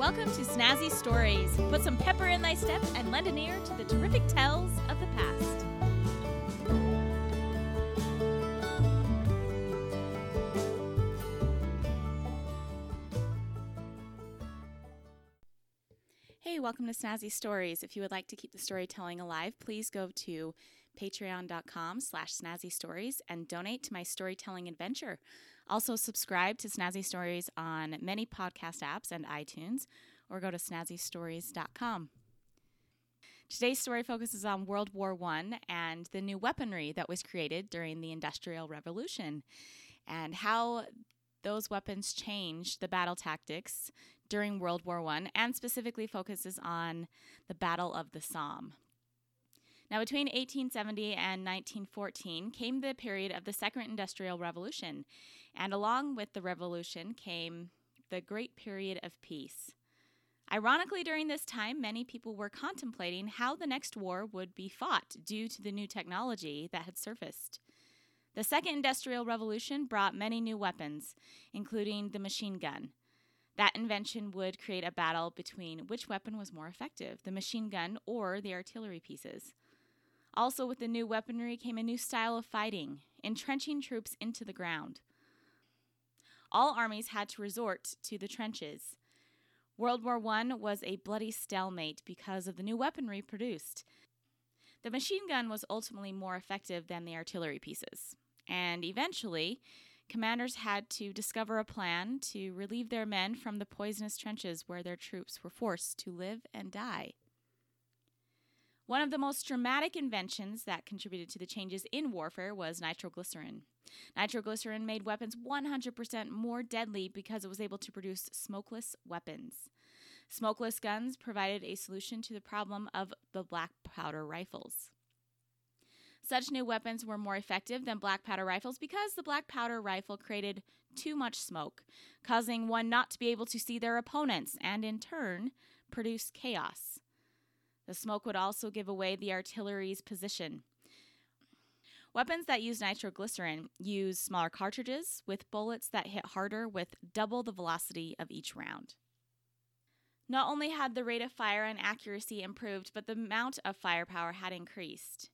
Welcome to Snazzy Stories. Put some pepper in thy step and lend an ear to the terrific tales of the past. Hey, welcome to Snazzy Stories. If you would like to keep the storytelling alive, please go to patreon.com slash snazzy stories and donate to my storytelling adventure. Also, subscribe to Snazzy Stories on many podcast apps and iTunes, or go to snazzystories.com. Today's story focuses on World War I and the new weaponry that was created during the Industrial Revolution and how those weapons changed the battle tactics during World War I and specifically focuses on the Battle of the Somme. Now, between 1870 and 1914 came the period of the Second Industrial Revolution, and along with the revolution came the Great Period of Peace. Ironically, during this time, many people were contemplating how the next war would be fought due to the new technology that had surfaced. The Second Industrial Revolution brought many new weapons, including the machine gun. That invention would create a battle between which weapon was more effective, the machine gun or the artillery pieces. Also, with the new weaponry came a new style of fighting, entrenching troops into the ground. All armies had to resort to the trenches. World War I was a bloody stalemate because of the new weaponry produced. The machine gun was ultimately more effective than the artillery pieces, and eventually, commanders had to discover a plan to relieve their men from the poisonous trenches where their troops were forced to live and die. One of the most dramatic inventions that contributed to the changes in warfare was nitroglycerin. Nitroglycerin made weapons 100% more deadly because it was able to produce smokeless weapons. Smokeless guns provided a solution to the problem of the black powder rifles. Such new weapons were more effective than black powder rifles because the black powder rifle created too much smoke, causing one not to be able to see their opponents and in turn produce chaos. The smoke would also give away the artillery's position. Weapons that use nitroglycerin use smaller cartridges with bullets that hit harder with double the velocity of each round. Not only had the rate of fire and accuracy improved, but the amount of firepower had increased.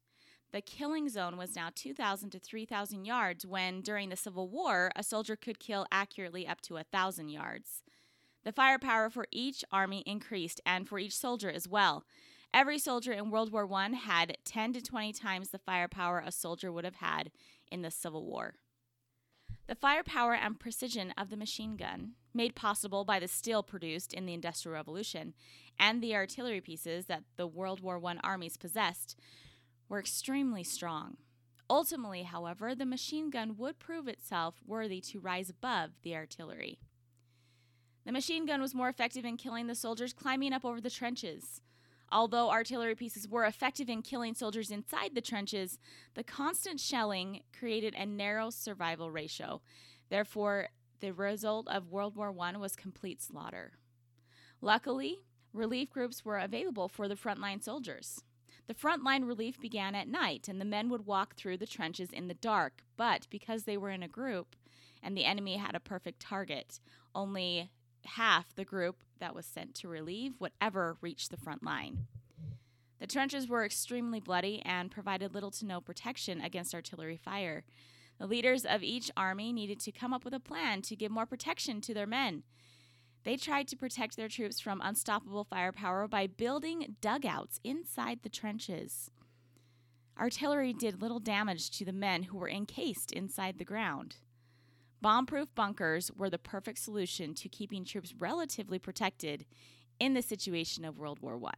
The killing zone was now 2,000 to 3,000 yards, when during the Civil War, a soldier could kill accurately up to 1,000 yards. The firepower for each army increased, and for each soldier as well. Every soldier in World War I had 10 to 20 times the firepower a soldier would have had in the Civil War. The firepower and precision of the machine gun, made possible by the steel produced in the Industrial Revolution and the artillery pieces that the World War I armies possessed, were extremely strong. Ultimately, however, the machine gun would prove itself worthy to rise above the artillery. The machine gun was more effective in killing the soldiers climbing up over the trenches. Although artillery pieces were effective in killing soldiers inside the trenches, the constant shelling created a narrow survival ratio. Therefore, the result of World War I was complete slaughter. Luckily, relief groups were available for the frontline soldiers. The frontline relief began at night, and the men would walk through the trenches in the dark, but because they were in a group and the enemy had a perfect target, only half the group that was sent to relieve would ever reach the front line. The trenches were extremely bloody and provided little to no protection against artillery fire. The leaders of each army needed to come up with a plan to give more protection to their men. They tried to protect their troops from unstoppable firepower by building dugouts inside the trenches. Artillery did little damage to the men who were encased inside the ground. Bomb proof bunkers were the perfect solution to keeping troops relatively protected in the situation of World War I.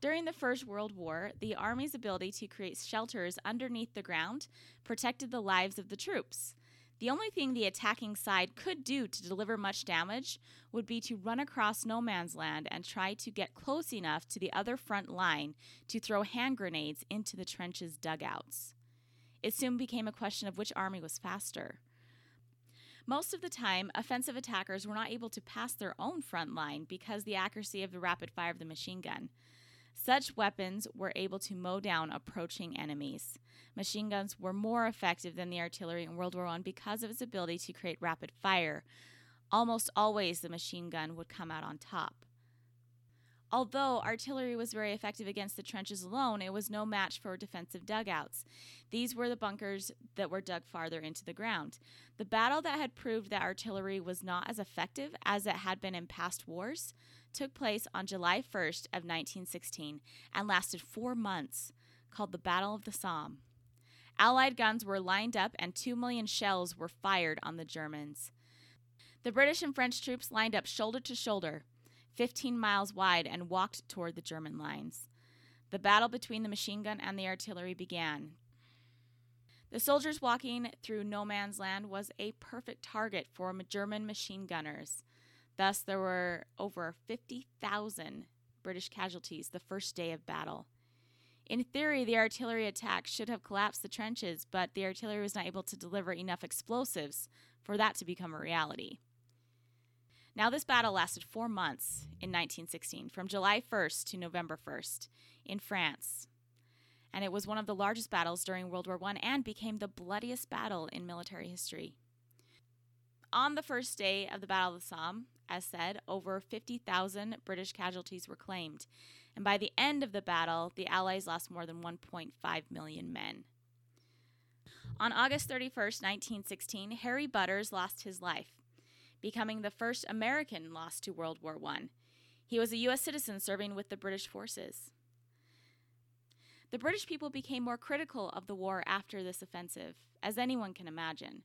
During the First World War, the Army's ability to create shelters underneath the ground protected the lives of the troops. The only thing the attacking side could do to deliver much damage would be to run across no man's land and try to get close enough to the other front line to throw hand grenades into the trenches' dugouts. It soon became a question of which army was faster. Most of the time, offensive attackers were not able to pass their own front line because the accuracy of the rapid fire of the machine gun. Such weapons were able to mow down approaching enemies. Machine guns were more effective than the artillery in World War I because of its ability to create rapid fire. Almost always the machine gun would come out on top. Although artillery was very effective against the trenches alone, it was no match for defensive dugouts. These were the bunkers that were dug farther into the ground. The battle that had proved that artillery was not as effective as it had been in past wars took place on July 1st of 1916 and lasted 4 months, called the Battle of the Somme. Allied guns were lined up and 2 million shells were fired on the Germans. The British and French troops lined up shoulder to shoulder. 15 miles wide, and walked toward the German lines. The battle between the machine gun and the artillery began. The soldiers walking through no man's land was a perfect target for German machine gunners. Thus, there were over 50,000 British casualties the first day of battle. In theory, the artillery attack should have collapsed the trenches, but the artillery was not able to deliver enough explosives for that to become a reality. Now, this battle lasted four months in 1916, from July 1st to November 1st, in France. And it was one of the largest battles during World War I and became the bloodiest battle in military history. On the first day of the Battle of the Somme, as said, over 50,000 British casualties were claimed. And by the end of the battle, the Allies lost more than 1.5 million men. On August 31st, 1916, Harry Butters lost his life becoming the first American lost to World War I. He was a U.S. citizen serving with the British forces. The British people became more critical of the war after this offensive, as anyone can imagine.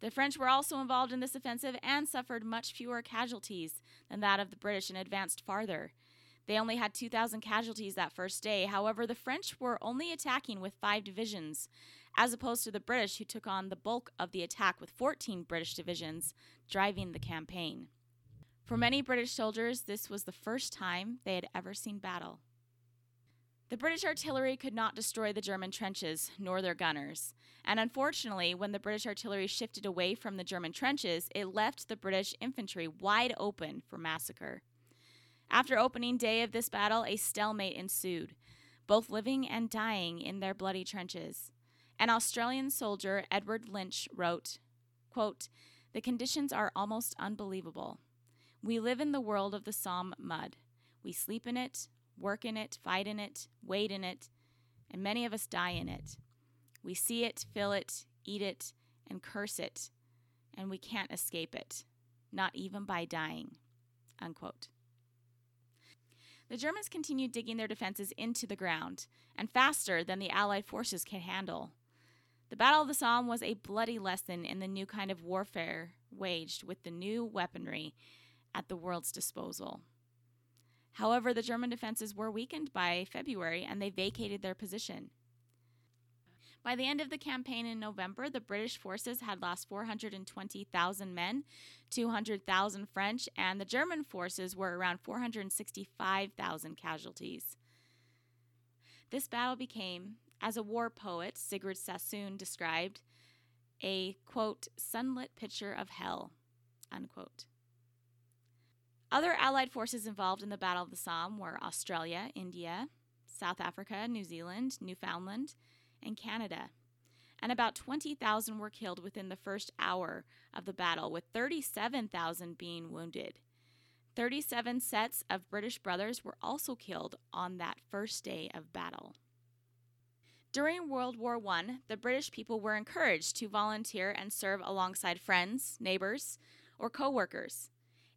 The French were also involved in this offensive and suffered much fewer casualties than that of the British and advanced farther. They only had 2,000 casualties that first day. However, the French were only attacking with five divisions, as opposed to the British, who took on the bulk of the attack with 14 British divisions driving the campaign. For many British soldiers, this was the first time they had ever seen battle. The British artillery could not destroy the German trenches, nor their gunners. And unfortunately, when the British artillery shifted away from the German trenches, it left the British infantry wide open for massacre. After opening day of this battle, a stalemate ensued, both living and dying in their bloody trenches. An Australian soldier, Edward Lynch, wrote, quote, The conditions are almost unbelievable. We live in the world of the Somme mud. We sleep in it, work in it, fight in it, wade in it, and many of us die in it. We see it, feel it, eat it, and curse it, and we can't escape it, not even by dying. Unquote. The Germans continued digging their defenses into the ground, and faster than the Allied forces could handle. The Battle of the Somme was a bloody lesson in the new kind of warfare waged with the new weaponry at the world's disposal. However, the German defenses were weakened by February and they vacated their position. By the end of the campaign in November, the British forces had lost 420,000 men, 200,000 French, and the German forces were around 465,000 casualties. This battle became as a war poet, Siegfried Sassoon described, a quote, sunlit picture of hell, unquote. Other Allied forces involved in the Battle of the Somme were Australia, India, South Africa, New Zealand, Newfoundland, and Canada. And about 20,000 were killed within the first hour of the battle, with 37,000 being wounded. 37 sets of British brothers were also killed on that first day of battle. During World War I, the British people were encouraged to volunteer and serve alongside friends, neighbors, or co workers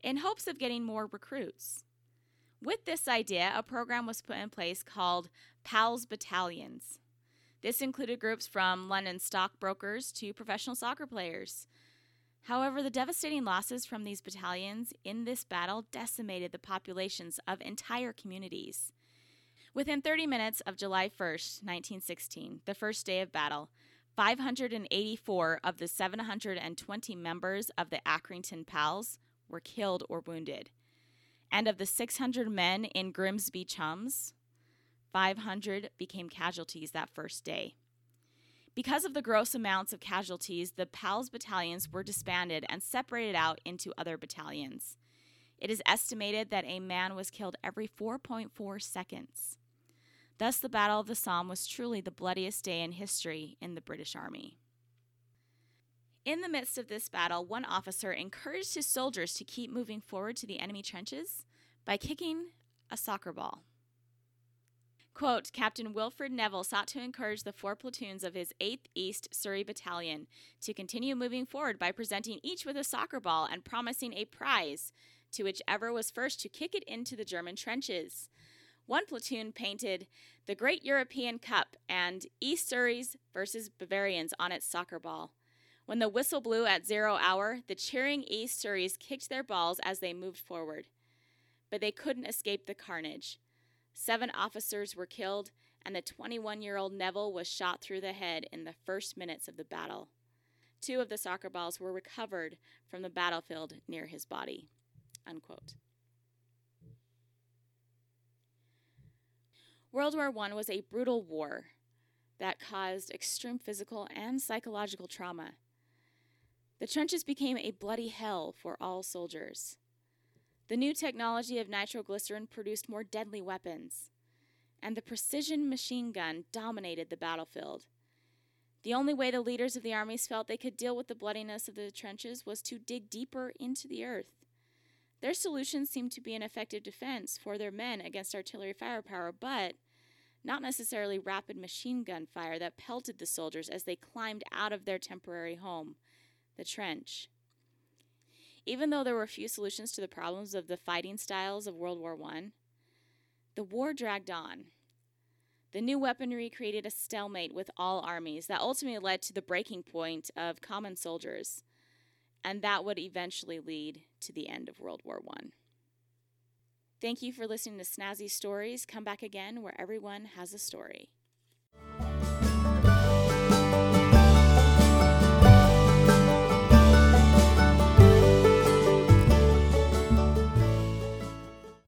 in hopes of getting more recruits. With this idea, a program was put in place called PALS Battalions. This included groups from London stockbrokers to professional soccer players. However, the devastating losses from these battalions in this battle decimated the populations of entire communities. Within 30 minutes of July 1st, 1916, the first day of battle, 584 of the 720 members of the Accrington Pals were killed or wounded. And of the 600 men in Grimsby Chums, 500 became casualties that first day. Because of the gross amounts of casualties, the PALS battalions were disbanded and separated out into other battalions. It is estimated that a man was killed every 4.4 seconds. Thus, the Battle of the Somme was truly the bloodiest day in history in the British Army. In the midst of this battle, one officer encouraged his soldiers to keep moving forward to the enemy trenches by kicking a soccer ball. Quote, Captain Wilfred Nevill sought to encourage the four platoons of his 8th East Surrey Battalion to continue moving forward by presenting each with a soccer ball and promising a prize to whichever was first to kick it into the German trenches. One platoon painted the Great European Cup and East Surreys versus Bavarians on its soccer ball. When the whistle blew at zero hour, the cheering East Surreys kicked their balls as they moved forward. But they couldn't escape the carnage. Seven officers were killed, and the 21 year old Nevill was shot through the head in the first minutes of the battle. Two of the soccer balls were recovered from the battlefield near his body. Unquote. World War I was a brutal war that caused extreme physical and psychological trauma. The trenches became a bloody hell for all soldiers. The new technology of nitroglycerin produced more deadly weapons, and the precision machine gun dominated the battlefield. The only way the leaders of the armies felt they could deal with the bloodiness of the trenches was to dig deeper into the earth. Their solution seemed to be an effective defense for their men against artillery firepower, but not necessarily rapid machine gun fire that pelted the soldiers as they climbed out of their temporary home the trench. Even though there were few solutions to the problems of the fighting styles of World War I, the war dragged on. The new weaponry created a stalemate with all armies that ultimately led to the breaking point of common soldiers, and that would eventually lead to the end of World War I. Thank you for listening to Snazzy Stories. Come back again where everyone has a story.